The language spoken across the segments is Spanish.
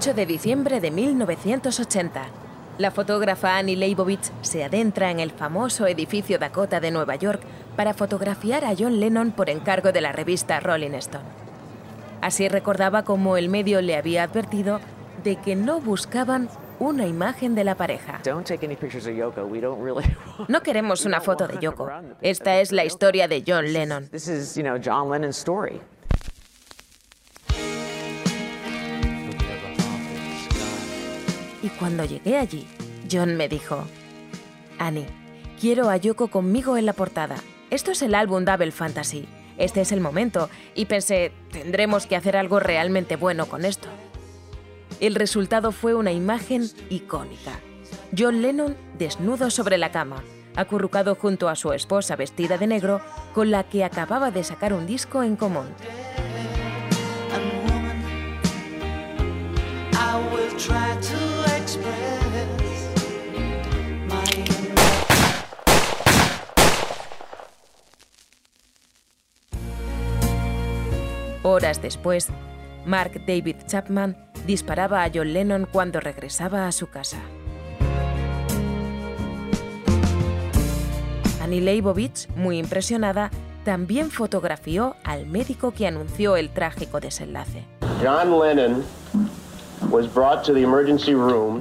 8 de diciembre de 1980. La fotógrafa Annie Leibovitz se adentra en el famoso edificio Dakota de Nueva York para fotografiar a John Lennon por encargo de la revista Rolling Stone. Así recordaba cómo el medio le había advertido de que no buscaban una imagen de la pareja. No queremos una foto de Yoko. Esta es la historia de John Lennon. Cuando llegué allí, John me dijo, Annie, quiero a Yoko conmigo en la portada. Esto es el álbum Double Fantasy. Este es el momento. Y pensé, tendremos que hacer algo realmente bueno con esto. El resultado fue una imagen icónica. John Lennon desnudo sobre la cama, acurrucado junto a su esposa vestida de negro, con la que acababa de sacar un disco en común. Horas después, Mark David Chapman disparaba a John Lennon cuando regresaba a su casa. Annie Leibovitz, muy impresionada, también fotografió al médico que anunció el trágico desenlace. John Lennon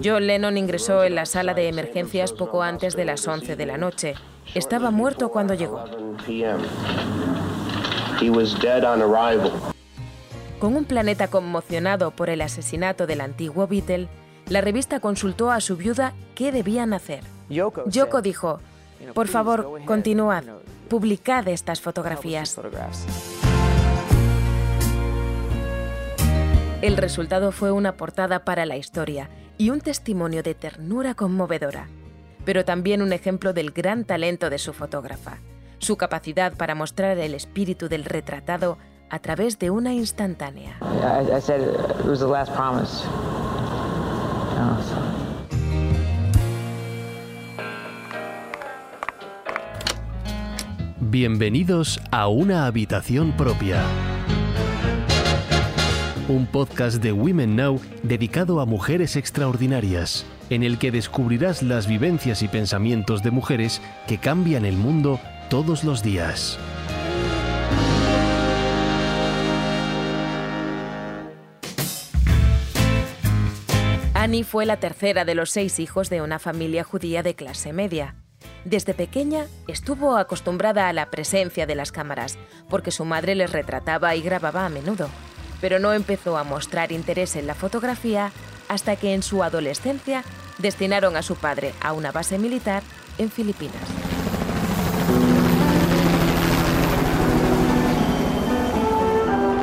John Lennon ingresó en la sala de emergencias poco antes de las 11 de la noche. Estaba muerto cuando llegó. Con un planeta conmocionado por el asesinato del antiguo Beatle, la revista consultó a su viuda qué debían hacer. Yoko dijo, por favor, continuad, publicad estas fotografías. El resultado fue una portada para la historia y un testimonio de ternura conmovedora, pero también un ejemplo del gran talento de su fotógrafa, su capacidad para mostrar el espíritu del retratado a través de una instantánea. Bienvenidos a una habitación propia. Un podcast de Women Now dedicado a mujeres extraordinarias, en el que descubrirás las vivencias y pensamientos de mujeres que cambian el mundo todos los días. Annie fue la tercera de los seis hijos de una familia judía de clase media. Desde pequeña estuvo acostumbrada a la presencia de las cámaras, porque su madre les retrataba y grababa a menudo, pero no empezó a mostrar interés en la fotografía hasta que en su adolescencia destinaron a su padre a una base militar en Filipinas.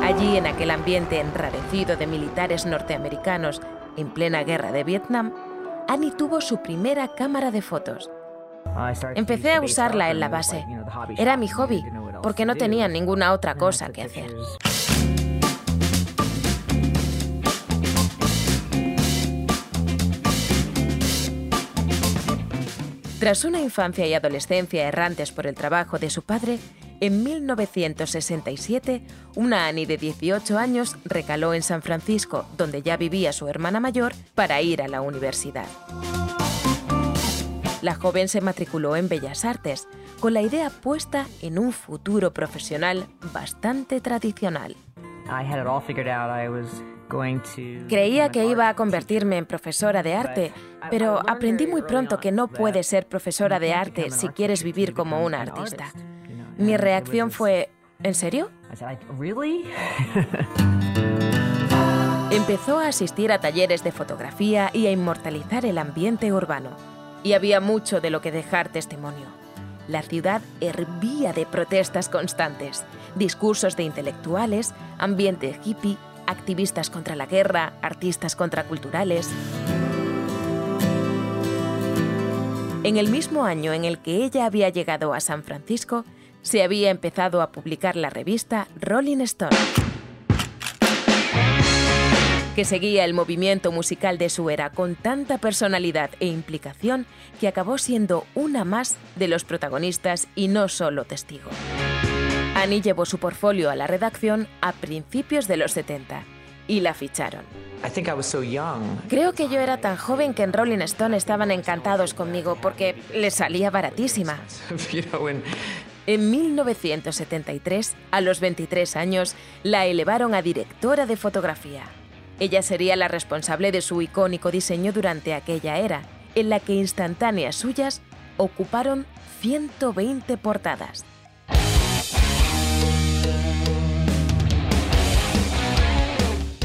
Allí, en aquel ambiente enrarecido de militares norteamericanos en plena guerra de Vietnam, Annie tuvo su primera cámara de fotos. Empecé a usarla en la base. Era mi hobby, porque no tenía ninguna otra cosa que hacer. Tras una infancia y adolescencia errantes por el trabajo de su padre, en 1967, una Annie de 18 años recaló en San Francisco, donde ya vivía su hermana mayor, para ir a la universidad. La joven se matriculó en Bellas Artes, con la idea puesta en un futuro profesional bastante tradicional. Creía que iba a convertirme en profesora de arte, pero aprendí muy pronto que no puedes ser profesora de arte si quieres vivir como una artista. Mi reacción fue, ¿en serio? Empezó a asistir a talleres de fotografía y a inmortalizar el ambiente urbano. Y había mucho de lo que dejar testimonio. La ciudad hervía de protestas constantes, discursos de intelectuales, ambiente hippie, activistas contra la guerra, artistas contraculturales. En el mismo año en el que ella había llegado a San Francisco, se había empezado a publicar la revista Rolling Stone, que seguía el movimiento musical de su era con tanta personalidad e implicación que acabó siendo una más de los protagonistas y no solo testigo. Annie llevó su portfolio a la redacción a principios de los 70 y la ficharon. Creo que yo era tan joven que en Rolling Stone estaban encantados conmigo porque les salía baratísima. En 1973, a los 23 años, la elevaron a directora de fotografía. Ella sería la responsable de su icónico diseño durante aquella era, en la que instantáneas suyas ocuparon 120 portadas.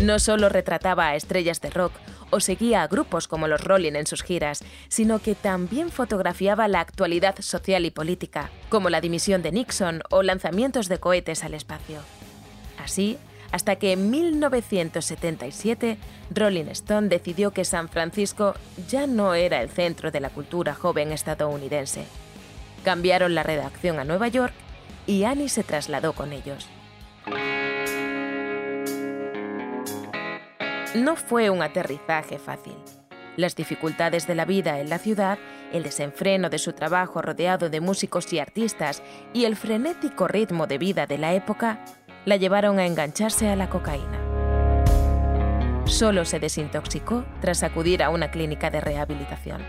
No solo retrataba a estrellas de rock o seguía a grupos como los Rolling en sus giras, sino que también fotografiaba la actualidad social y política, como la dimisión de Nixon o lanzamientos de cohetes al espacio. Así, hasta que en 1977 Rolling Stone decidió que San Francisco ya no era el centro de la cultura joven estadounidense. Cambiaron la redacción a Nueva York y Annie se trasladó con ellos. No fue un aterrizaje fácil. Las dificultades de la vida en la ciudad, el desenfreno de su trabajo rodeado de músicos y artistas y el frenético ritmo de vida de la época la llevaron a engancharse a la cocaína. Solo se desintoxicó tras acudir a una clínica de rehabilitación.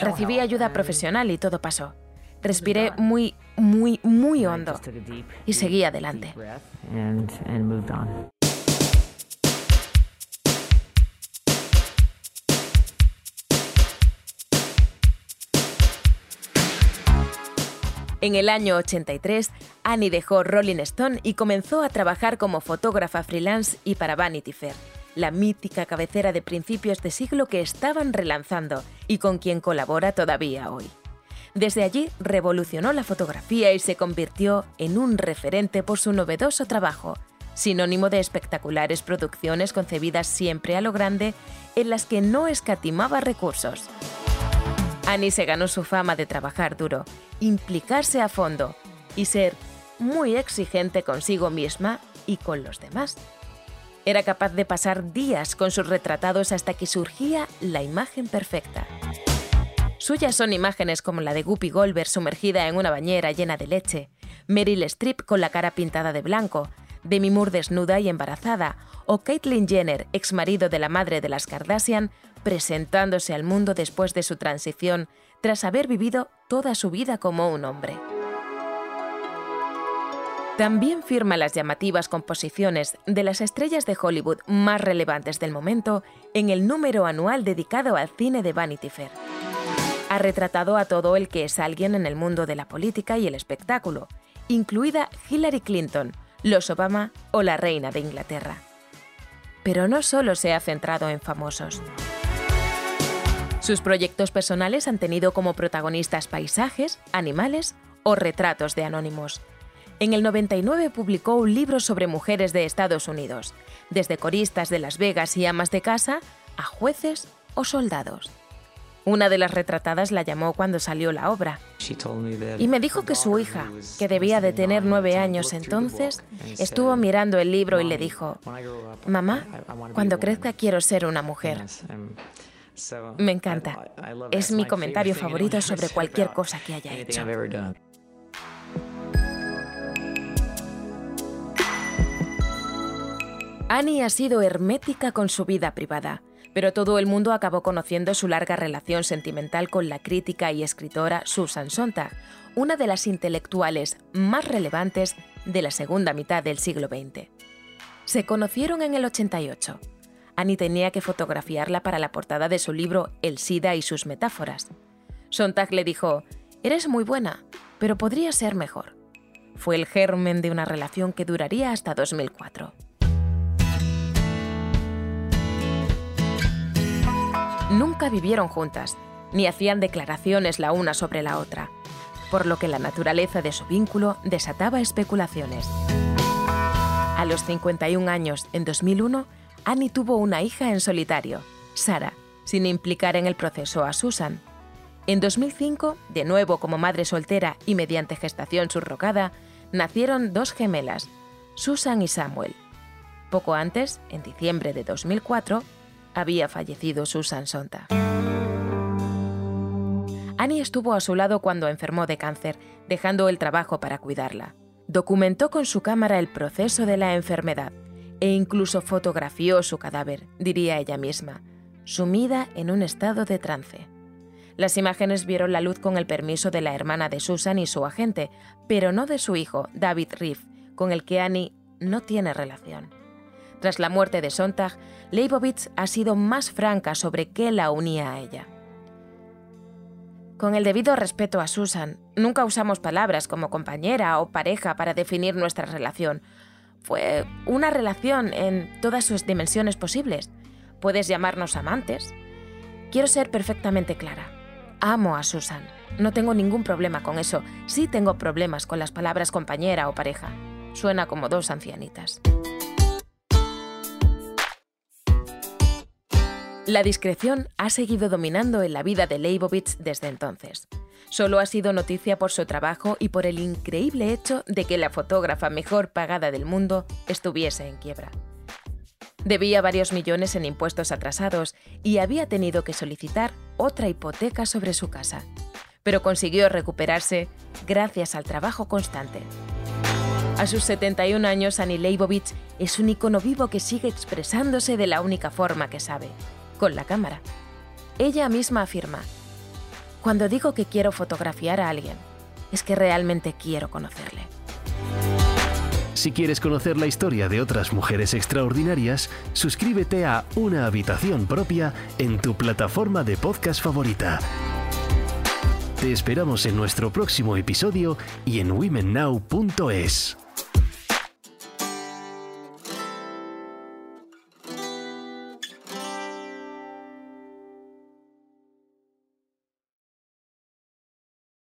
Recibí ayuda profesional y todo pasó. Respiré muy, muy, muy hondo y seguí adelante. En el año 83, Annie dejó Rolling Stone y comenzó a trabajar como fotógrafa freelance y para Vanity Fair, la mítica cabecera de principios de siglo que estaban relanzando y con quien colabora todavía hoy. Desde allí revolucionó la fotografía y se convirtió en un referente por su novedoso trabajo, sinónimo de espectaculares producciones concebidas siempre a lo grande en las que no escatimaba recursos. Annie se ganó su fama de trabajar duro, implicarse a fondo y ser muy exigente consigo misma y con los demás. Era capaz de pasar días con sus retratados hasta que surgía la imagen perfecta. Suyas son imágenes como la de Guppy Goldberg sumergida en una bañera llena de leche, Meryl Streep con la cara pintada de blanco, Demi Moore desnuda y embarazada, o Caitlyn Jenner, ex marido de la madre de las Kardashian, presentándose al mundo después de su transición tras haber vivido toda su vida como un hombre. También firma las llamativas composiciones de las estrellas de Hollywood más relevantes del momento en el número anual dedicado al cine de Vanity Fair. Ha retratado a todo el que es alguien en el mundo de la política y el espectáculo, incluida Hillary Clinton, los Obama o la reina de Inglaterra. Pero no solo se ha centrado en famosos. Sus proyectos personales han tenido como protagonistas paisajes, animales o retratos de anónimos. En el 99 publicó un libro sobre mujeres de Estados Unidos, desde coristas de Las Vegas y amas de casa a jueces o soldados. Una de las retratadas la llamó cuando salió la obra. Y me dijo que su hija, que debía de tener nueve años entonces, estuvo mirando el libro y le dijo, Mamá, cuando crezca quiero ser una mujer. Me encanta. Es mi comentario favorito sobre cualquier cosa que haya hecho. Annie ha sido hermética con su vida privada, pero todo el mundo acabó conociendo su larga relación sentimental con la crítica y escritora Susan Sontag, una de las intelectuales más relevantes de la segunda mitad del siglo XX. Se conocieron en el 88. Annie tenía que fotografiarla para la portada de su libro El SIDA y sus metáforas. Sontag le dijo, Eres muy buena, pero podría ser mejor. Fue el germen de una relación que duraría hasta 2004. Nunca vivieron juntas, ni hacían declaraciones la una sobre la otra, por lo que la naturaleza de su vínculo desataba especulaciones. A los 51 años, en 2001, Annie tuvo una hija en solitario, Sara, sin implicar en el proceso a Susan. En 2005, de nuevo como madre soltera y mediante gestación subrogada, nacieron dos gemelas, Susan y Samuel. Poco antes, en diciembre de 2004, había fallecido Susan Sonta. Annie estuvo a su lado cuando enfermó de cáncer, dejando el trabajo para cuidarla. Documentó con su cámara el proceso de la enfermedad e incluso fotografió su cadáver, diría ella misma, sumida en un estado de trance. Las imágenes vieron la luz con el permiso de la hermana de Susan y su agente, pero no de su hijo, David Reeve, con el que Annie no tiene relación. Tras la muerte de Sontag, Leibovitz ha sido más franca sobre qué la unía a ella. Con el debido respeto a Susan, nunca usamos palabras como compañera o pareja para definir nuestra relación. Fue una relación en todas sus dimensiones posibles. Puedes llamarnos amantes. Quiero ser perfectamente clara. Amo a Susan. No tengo ningún problema con eso. Sí tengo problemas con las palabras compañera o pareja. Suena como dos ancianitas. La discreción ha seguido dominando en la vida de Leibovitz desde entonces. Solo ha sido noticia por su trabajo y por el increíble hecho de que la fotógrafa mejor pagada del mundo estuviese en quiebra. Debía varios millones en impuestos atrasados y había tenido que solicitar otra hipoteca sobre su casa, pero consiguió recuperarse gracias al trabajo constante. A sus 71 años, Annie Leibovitz es un icono vivo que sigue expresándose de la única forma que sabe, con la cámara. Ella misma afirma, cuando digo que quiero fotografiar a alguien, es que realmente quiero conocerle. Si quieres conocer la historia de otras mujeres extraordinarias, suscríbete a Una habitación propia en tu plataforma de podcast favorita. Te esperamos en nuestro próximo episodio y en womennow.es.